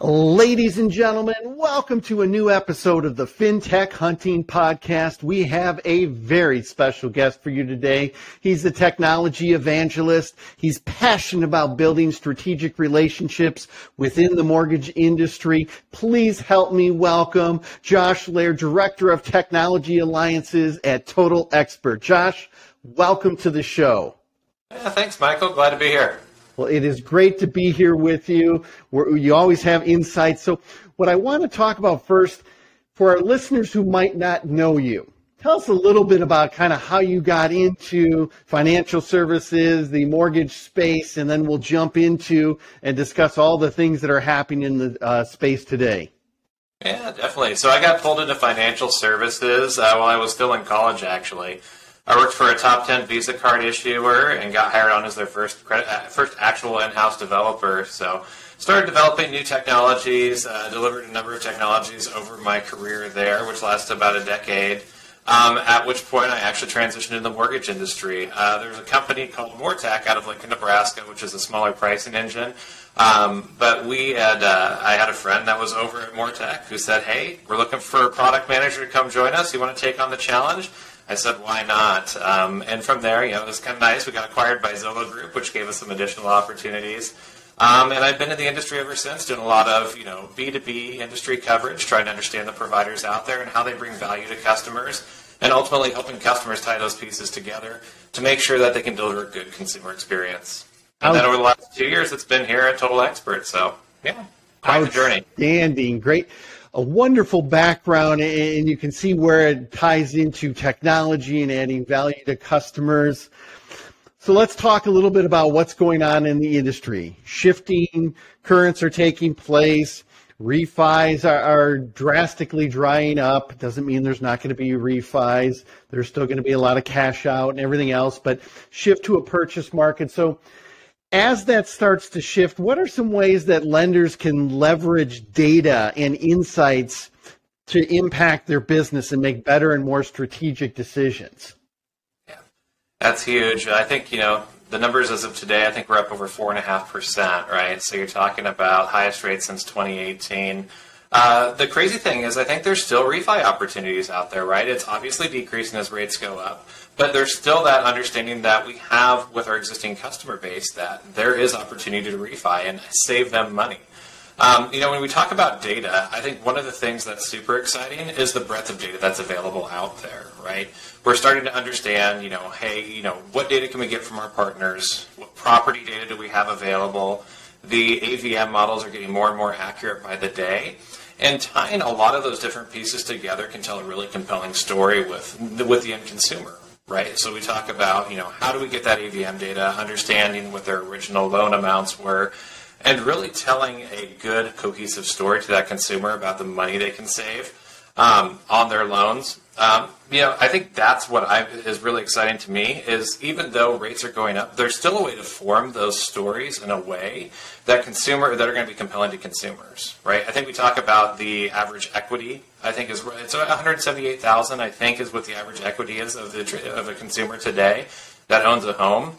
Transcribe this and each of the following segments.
Ladies and gentlemen, welcome to a new episode of the FinTech Hunting Podcast. We have a very special guest for you today. He's a technology evangelist. He's passionate about building strategic relationships within the mortgage industry. Please help me welcome Josh Lair, Director of Technology Alliances at Total Expert. Josh, welcome to the show. Yeah, thanks, Michael. Glad to be here. Well, it is great to be here with you. Where you always have insights. So, what I want to talk about first, for our listeners who might not know you, tell us a little bit about kind of how you got into financial services, the mortgage space, and then we'll jump into and discuss all the things that are happening in the uh, space today. Yeah, definitely. So I got pulled into financial services uh, while I was still in college, actually. I worked for a top 10 Visa card issuer and got hired on as their first credit, uh, first actual in-house developer. So started developing new technologies, uh, delivered a number of technologies over my career there, which lasted about a decade. Um, at which point I actually transitioned into the mortgage industry. Uh, there's a company called Mortech out of Lincoln, Nebraska, which is a smaller pricing engine. Um, but we had, uh, I had a friend that was over at Mortech who said, "Hey, we're looking for a product manager to come join us. You want to take on the challenge?" I said, why not? Um, and from there, you know, it was kind of nice. We got acquired by Zillow Group, which gave us some additional opportunities. Um, and I've been in the industry ever since, doing a lot of you know B2B industry coverage, trying to understand the providers out there and how they bring value to customers, and ultimately helping customers tie those pieces together to make sure that they can deliver a good consumer experience. And then over the last two years, it's been here at Total Expert. So yeah, quite the journey. Outstanding, great a wonderful background, and you can see where it ties into technology and adding value to customers. So let's talk a little bit about what's going on in the industry. Shifting currents are taking place. Refis are, are drastically drying up. Doesn't mean there's not going to be refis. There's still going to be a lot of cash out and everything else, but shift to a purchase market. So as that starts to shift, what are some ways that lenders can leverage data and insights to impact their business and make better and more strategic decisions? Yeah, that's huge. I think, you know, the numbers as of today, I think we're up over 4.5%, right? So you're talking about highest rate since 2018. Uh, the crazy thing is, I think there's still refi opportunities out there, right? It's obviously decreasing as rates go up. But there's still that understanding that we have with our existing customer base that there is opportunity to refi and save them money. Um, you know, when we talk about data, I think one of the things that's super exciting is the breadth of data that's available out there, right? We're starting to understand, you know, hey, you know, what data can we get from our partners? What property data do we have available? The AVM models are getting more and more accurate by the day. And tying a lot of those different pieces together can tell a really compelling story with with the end consumer, right? So we talk about, you know, how do we get that AVM data, understanding what their original loan amounts were, and really telling a good, cohesive story to that consumer about the money they can save um, on their loans. Um, you know, I think that's what I, is really exciting to me is even though rates are going up, there's still a way to form those stories in a way that consumer that are going to be compelling to consumers, right? I think we talk about the average equity. I think is it's 178,000. I think is what the average equity is of the of a consumer today that owns a home.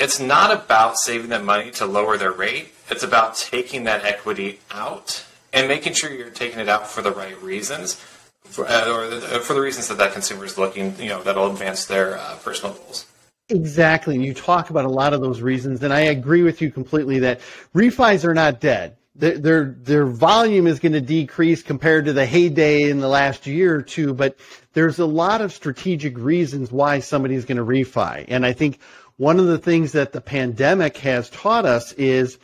It's not about saving them money to lower their rate. It's about taking that equity out and making sure you're taking it out for the right reasons for, uh, or the, for the reasons that that consumer is looking, you know, that'll advance their uh, personal goals. Exactly. And you talk about a lot of those reasons, and I agree with you completely that refis are not dead. Their, their, their volume is going to decrease compared to the heyday in the last year or two, but there's a lot of strategic reasons why somebody's going to refi. And I think one of the things that the pandemic has taught us is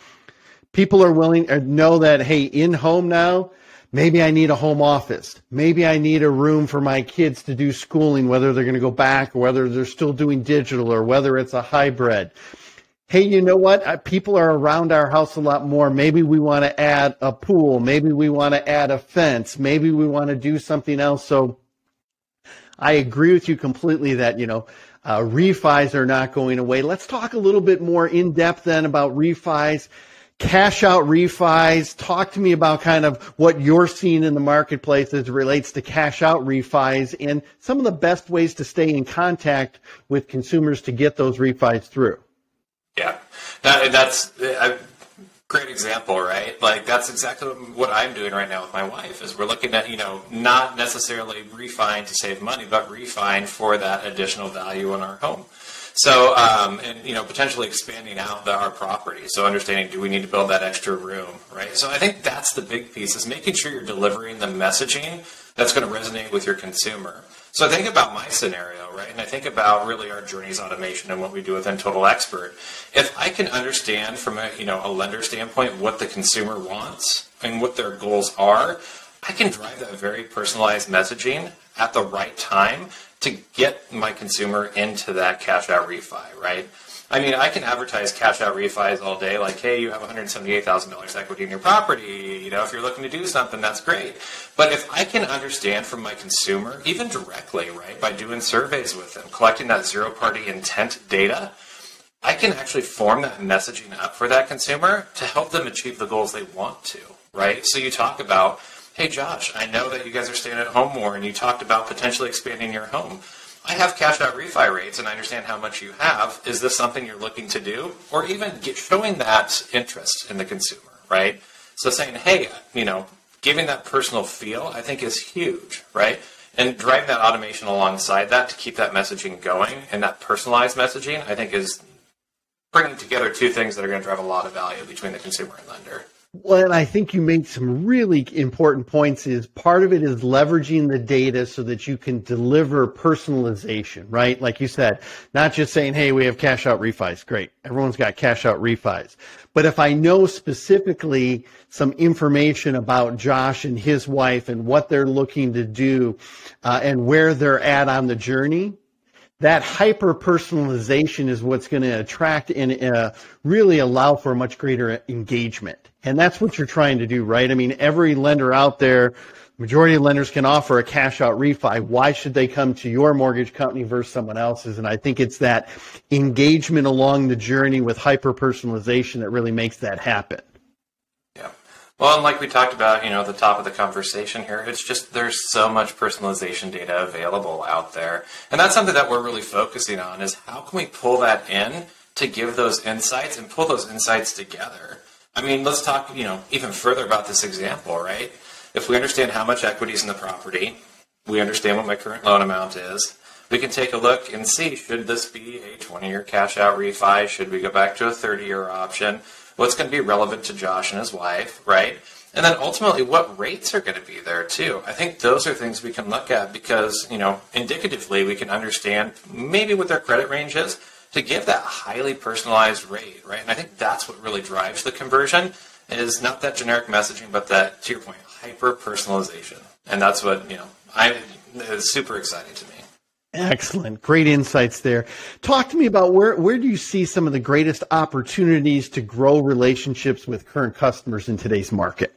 people are willing to know that, hey, in home now, Maybe I need a home office. Maybe I need a room for my kids to do schooling, whether they're going to go back or whether they're still doing digital or whether it's a hybrid. Hey, you know what? People are around our house a lot more. Maybe we want to add a pool. Maybe we want to add a fence. Maybe we want to do something else. So I agree with you completely that, you know, uh, refis are not going away. Let's talk a little bit more in depth then about refis cash out refis. Talk to me about kind of what you're seeing in the marketplace as it relates to cash out refis and some of the best ways to stay in contact with consumers to get those refis through. Yeah, that, that's a Great example, right? Like that's exactly what I'm doing right now with my wife. Is we're looking at you know not necessarily refine to save money, but refine for that additional value in our home. So, um, and you know, potentially expanding out the, our property. So, understanding do we need to build that extra room, right? So, I think that's the big piece is making sure you're delivering the messaging that's going to resonate with your consumer. So, I think about my scenario, right, and I think about really our journeys automation and what we do within Total Expert. If I can understand from a you know a lender standpoint what the consumer wants and what their goals are, I can drive that very personalized messaging at the right time to get my consumer into that cash out refi, right? I mean, I can advertise cash out refis all day, like, hey, you have $178,000 equity in your property. You know, if you're looking to do something, that's great. But if I can understand from my consumer, even directly, right, by doing surveys with them, collecting that zero party intent data, I can actually form that messaging up for that consumer to help them achieve the goals they want to, right? So you talk about Hey, Josh, I know that you guys are staying at home more and you talked about potentially expanding your home. I have cash out refi rates and I understand how much you have. Is this something you're looking to do? Or even get, showing that interest in the consumer, right? So saying, hey, you know, giving that personal feel, I think is huge, right? And driving that automation alongside that to keep that messaging going and that personalized messaging, I think is bringing together two things that are going to drive a lot of value between the consumer and lender. Well, and I think you made some really important points. Is part of it is leveraging the data so that you can deliver personalization, right? Like you said, not just saying, "Hey, we have cash out refis." Great, everyone's got cash out refis. But if I know specifically some information about Josh and his wife and what they're looking to do uh, and where they're at on the journey, that hyper personalization is what's going to attract and uh, really allow for much greater engagement. And that's what you're trying to do, right? I mean, every lender out there, majority of lenders can offer a cash out refi. Why should they come to your mortgage company versus someone else's? And I think it's that engagement along the journey with hyper personalization that really makes that happen. Well, and like we talked about, you know, at the top of the conversation here, it's just there's so much personalization data available out there. And that's something that we're really focusing on is how can we pull that in to give those insights and pull those insights together. I mean, let's talk, you know, even further about this example, right? If we understand how much equity is in the property, we understand what my current loan amount is. We can take a look and see should this be a 20 year cash out refi? Should we go back to a 30 year option? What's going to be relevant to Josh and his wife, right? And then ultimately, what rates are going to be there too? I think those are things we can look at because, you know, indicatively, we can understand maybe what their credit range is to give that highly personalized rate, right? And I think that's what really drives the conversion is not that generic messaging, but that, to your point, hyper personalization. And that's what, you know, I is super exciting to me. Excellent. Great insights there. Talk to me about where, where do you see some of the greatest opportunities to grow relationships with current customers in today's market?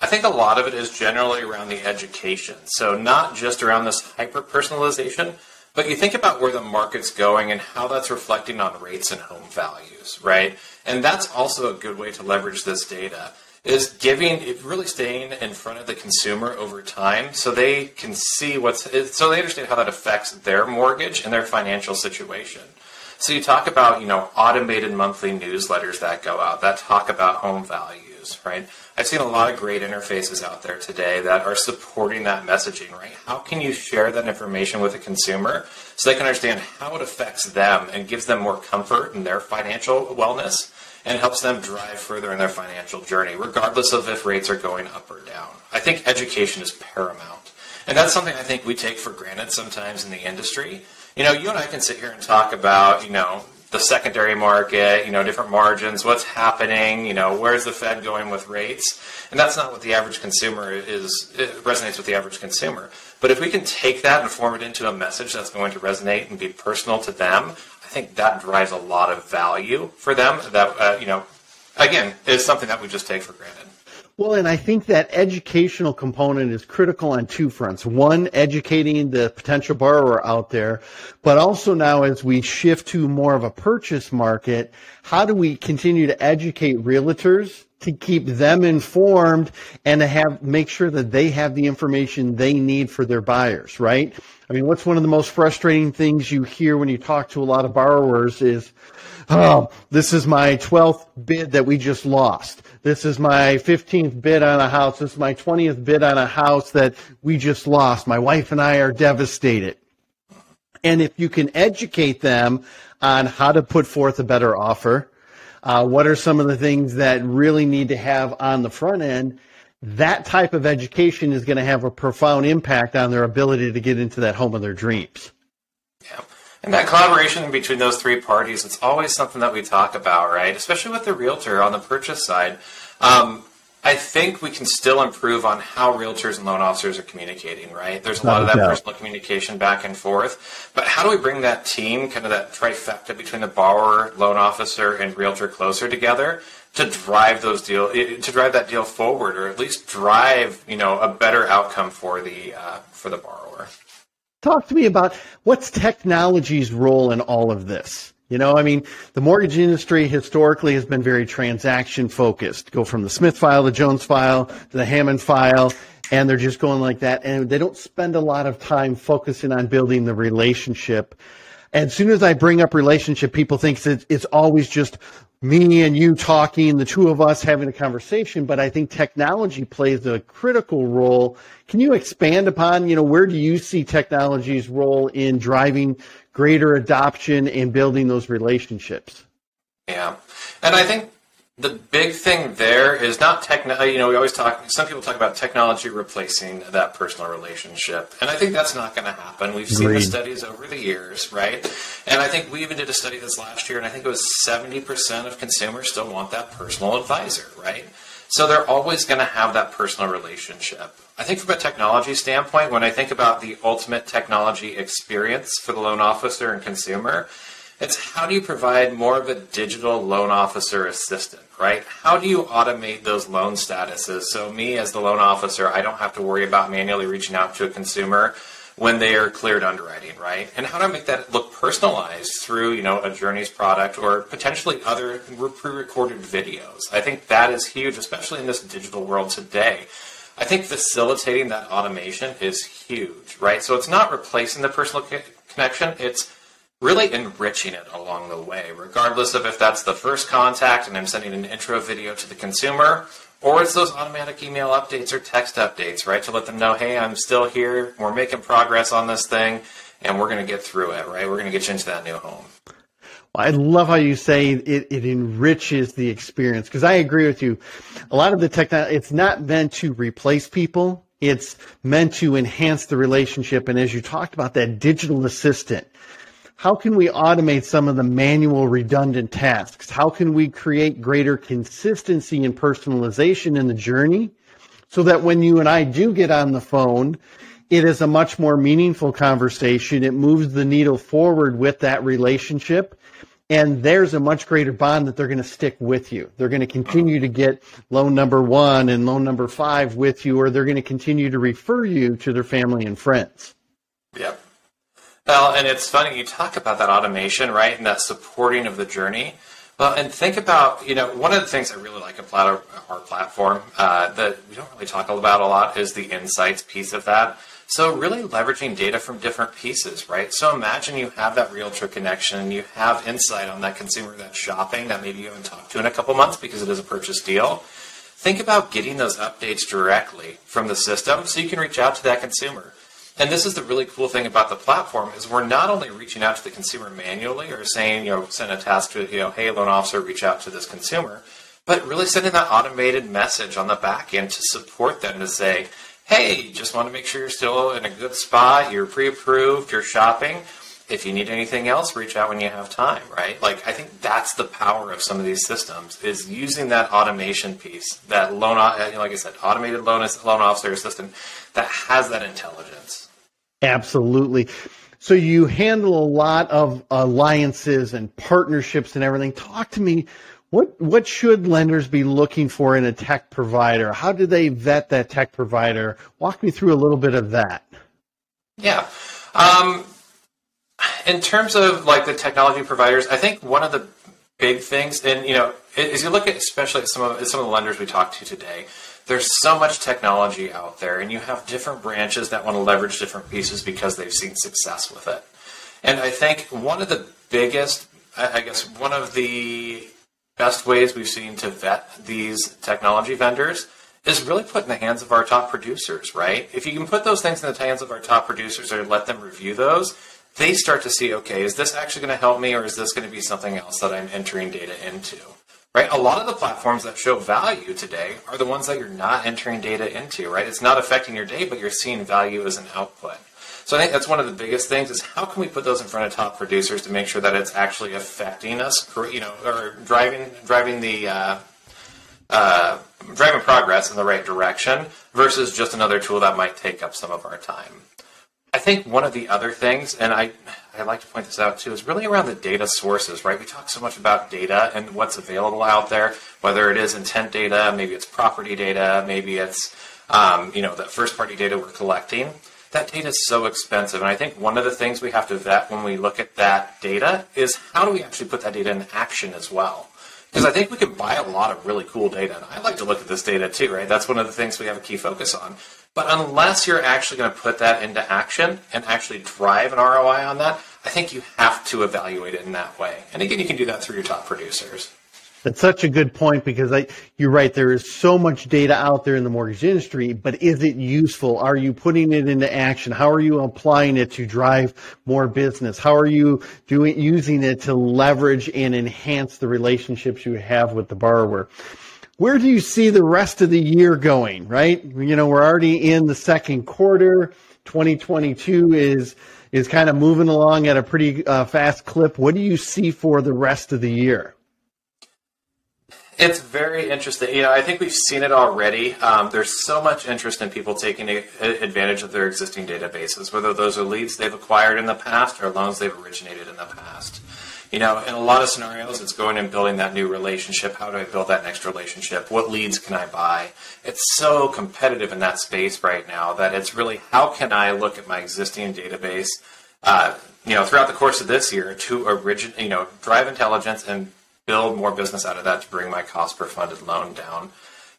I think a lot of it is generally around the education. So not just around this hyper personalization, but you think about where the market's going and how that's reflecting on rates and home values, right? And that's also a good way to leverage this data is giving really staying in front of the consumer over time so they can see what's so they understand how that affects their mortgage and their financial situation. So you talk about, you know, automated monthly newsletters that go out that talk about home values, right? I've seen a lot of great interfaces out there today that are supporting that messaging, right? How can you share that information with a consumer so they can understand how it affects them and gives them more comfort in their financial wellness and helps them drive further in their financial journey, regardless of if rates are going up or down? I think education is paramount. And that's something I think we take for granted sometimes in the industry. You know, you and I can sit here and talk about, you know, the secondary market, you know, different margins, what's happening, you know, where's the Fed going with rates? And that's not what the average consumer is, it resonates with the average consumer. But if we can take that and form it into a message that's going to resonate and be personal to them, I think that drives a lot of value for them that, uh, you know, again, is something that we just take for granted. Well, and I think that educational component is critical on two fronts. One, educating the potential borrower out there, but also now as we shift to more of a purchase market, how do we continue to educate realtors to keep them informed and to have make sure that they have the information they need for their buyers, right? I mean, what's one of the most frustrating things you hear when you talk to a lot of borrowers is, oh, this is my 12th bid that we just lost. This is my 15th bid on a house. This is my 20th bid on a house that we just lost. My wife and I are devastated. And if you can educate them on how to put forth a better offer, uh, what are some of the things that really need to have on the front end? That type of education is going to have a profound impact on their ability to get into that home of their dreams. Yeah. And that collaboration between those three parties, it's always something that we talk about, right? Especially with the realtor on the purchase side. Um, I think we can still improve on how realtors and loan officers are communicating, right? There's a lot of that personal communication back and forth. But how do we bring that team, kind of that trifecta between the borrower, loan officer, and realtor closer together to drive those deal to drive that deal forward or at least drive, you know, a better outcome for the uh, for the borrower? Talk to me about what's technology's role in all of this. You know, I mean, the mortgage industry historically has been very transaction focused. Go from the Smith file, the Jones file, to the Hammond file, and they're just going like that. And they don't spend a lot of time focusing on building the relationship. And as soon as I bring up relationship, people think it's, it's always just me and you talking, the two of us having a conversation, but I think technology plays a critical role. Can you expand upon, you know, where do you see technology's role in driving greater adoption and building those relationships? Yeah. And I think the big thing there is not technology. Uh, you know, we always talk. Some people talk about technology replacing that personal relationship, and I think that's not going to happen. We've seen the studies over the years, right? And I think we even did a study this last year, and I think it was seventy percent of consumers still want that personal advisor, right? So they're always going to have that personal relationship. I think from a technology standpoint, when I think about the ultimate technology experience for the loan officer and consumer, it's how do you provide more of a digital loan officer assistant, right? How do you automate those loan statuses? So me as the loan officer, I don't have to worry about manually reaching out to a consumer when they are cleared underwriting, right? And how do I make that look personalized through, you know, a Journeys product or potentially other pre-recorded videos? I think that is huge, especially in this digital world today. I think facilitating that automation is huge, right? So it's not replacing the personal connection, it's really enriching it along the way, regardless of if that's the first contact and I'm sending an intro video to the consumer, or it's those automatic email updates or text updates, right? To let them know, hey, I'm still here, we're making progress on this thing, and we're going to get through it, right? We're going to get you into that new home. I love how you say it, it enriches the experience because I agree with you. A lot of the technology, it's not meant to replace people. It's meant to enhance the relationship. And as you talked about that digital assistant, how can we automate some of the manual redundant tasks? How can we create greater consistency and personalization in the journey so that when you and I do get on the phone, it is a much more meaningful conversation. It moves the needle forward with that relationship. And there's a much greater bond that they're going to stick with you. They're going to continue to get loan number one and loan number five with you, or they're going to continue to refer you to their family and friends. Yep. Well, and it's funny you talk about that automation, right, and that supporting of the journey. Well, and think about you know one of the things I really like about our platform uh, that we don't really talk about a lot is the insights piece of that. So really leveraging data from different pieces, right? So imagine you have that realtor connection, you have insight on that consumer that's shopping that maybe you haven't talked to in a couple months because it is a purchase deal. Think about getting those updates directly from the system so you can reach out to that consumer. And this is the really cool thing about the platform is we're not only reaching out to the consumer manually or saying, you know, send a task to, you know, hey, loan officer, reach out to this consumer, but really sending that automated message on the back end to support them to say, hey, just want to make sure you're still in a good spot, you're pre-approved, you're shopping. If you need anything else, reach out when you have time, right? Like I think that's the power of some of these systems is using that automation piece, that loan, like I said, automated loan loan officer system that has that intelligence. Absolutely. So you handle a lot of alliances and partnerships and everything. Talk to me. What what should lenders be looking for in a tech provider? How do they vet that tech provider? Walk me through a little bit of that. Yeah. Um, in terms of like the technology providers, I think one of the big things, and you know, as you look at especially at some of some of the lenders we talked to today, there's so much technology out there, and you have different branches that want to leverage different pieces because they've seen success with it. And I think one of the biggest, I guess, one of the best ways we've seen to vet these technology vendors is really put in the hands of our top producers, right? If you can put those things in the hands of our top producers or let them review those, they start to see, okay, is this actually going to help me or is this going to be something else that I'm entering data into? Right? A lot of the platforms that show value today are the ones that you're not entering data into, right? It's not affecting your day, but you're seeing value as an output. So I think that's one of the biggest things is how can we put those in front of top producers to make sure that it's actually affecting us, you know, or driving driving the uh, uh, driving progress in the right direction versus just another tool that might take up some of our time. I think one of the other things, and I, I like to point this out too, is really around the data sources, right? We talk so much about data and what's available out there, whether it is intent data, maybe it's property data, maybe it's, um, you know, the first party data we're collecting. That data is so expensive. And I think one of the things we have to vet when we look at that data is how do we actually put that data in action as well? Because I think we can buy a lot of really cool data. And I like to look at this data too, right? That's one of the things we have a key focus on. But unless you're actually going to put that into action and actually drive an ROI on that, I think you have to evaluate it in that way. And again, you can do that through your top producers. That's such a good point because I, you're right. There is so much data out there in the mortgage industry, but is it useful? Are you putting it into action? How are you applying it to drive more business? How are you doing, using it to leverage and enhance the relationships you have with the borrower? Where do you see the rest of the year going, right? You know, we're already in the second quarter. 2022 is, is kind of moving along at a pretty uh, fast clip. What do you see for the rest of the year? It's very interesting. You know, I think we've seen it already. Um, there's so much interest in people taking a, advantage of their existing databases, whether those are leads they've acquired in the past or loans they've originated in the past. You know, in a lot of scenarios, it's going and building that new relationship. How do I build that next relationship? What leads can I buy? It's so competitive in that space right now that it's really how can I look at my existing database, uh, you know, throughout the course of this year to origin, you know, drive intelligence and build more business out of that to bring my cost per funded loan down.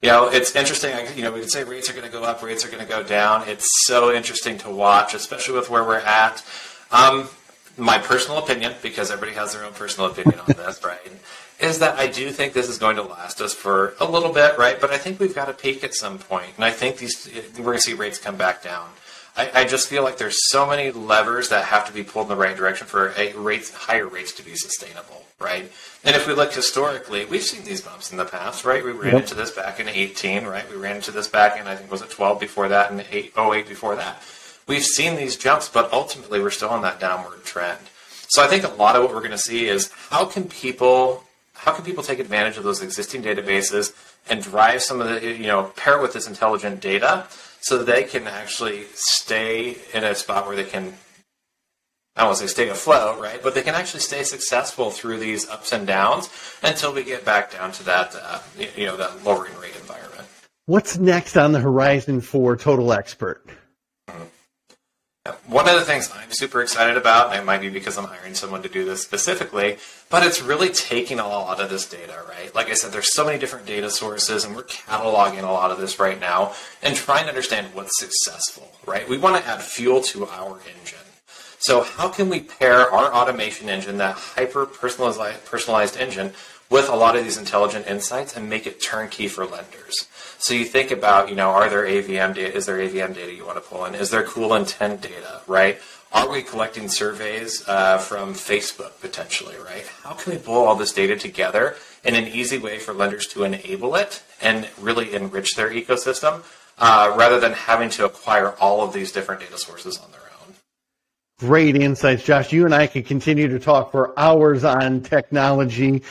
You know, it's interesting. You know, we could say rates are going to go up, rates are going to go down. It's so interesting to watch, especially with where we're at. Um, my personal opinion, because everybody has their own personal opinion on this, right, is that I do think this is going to last us for a little bit, right? But I think we've got to peak at some point, and I think these we're going to see rates come back down. I, I, just feel like there's so many levers that have to be pulled in the right direction for a rates, higher rates to be sustainable, right? And if we look historically, we've seen these bumps in the past, right? We ran yep. into this back in 18, right? We ran into this back in, I think, was it 12 before that and 8, 08 before that. We've seen these jumps, but ultimately we're still on that downward trend. So I think a lot of what we're going to see is how can people how can people take advantage of those existing databases and drive some of the you know pair it with this intelligent data so they can actually stay in a spot where they can I don't want to say stay afloat, right? But they can actually stay successful through these ups and downs until we get back down to that, uh, you know, that lowering rate environment. What's next on the horizon for Total Expert? One of the things I'm super excited about, and it might be because I'm hiring someone to do this specifically, but it's really taking a lot of this data, right? Like I said, there's so many different data sources, and we're cataloging a lot of this right now and trying to understand what's successful, right? We want to add fuel to our engine. So, how can we pair our automation engine, that hyper personalized engine, with a lot of these intelligent insights and make it turnkey for lenders? So you think about, you know, are there AVM data? Is there AVM data you want to pull in? Is there cool intent data, right? Are we collecting surveys uh, from Facebook potentially, right? How can we pull all this data together in an easy way for lenders to enable it and really enrich their ecosystem uh, rather than having to acquire all of these different data sources on their own? Great insights, Josh. You and I could continue to talk for hours on technology.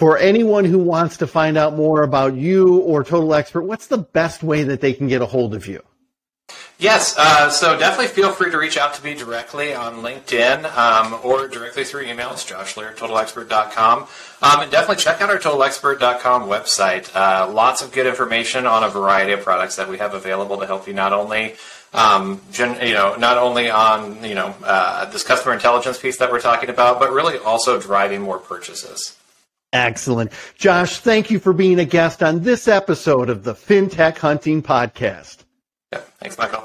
For anyone who wants to find out more about you or Total Expert, what's the best way that they can get a hold of you? Yes, uh, so definitely feel free to reach out to me directly on LinkedIn um, or directly through email. It's Josh Lear, totalexpert.com. Um, and definitely check out our totalexpert.com website. Uh, lots of good information on a variety of products that we have available to help you not only um, you know, not only on you know uh, this customer intelligence piece that we're talking about, but really also driving more purchases. Excellent. Josh, thank you for being a guest on this episode of the FinTech Hunting Podcast. Yeah, thanks, Michael.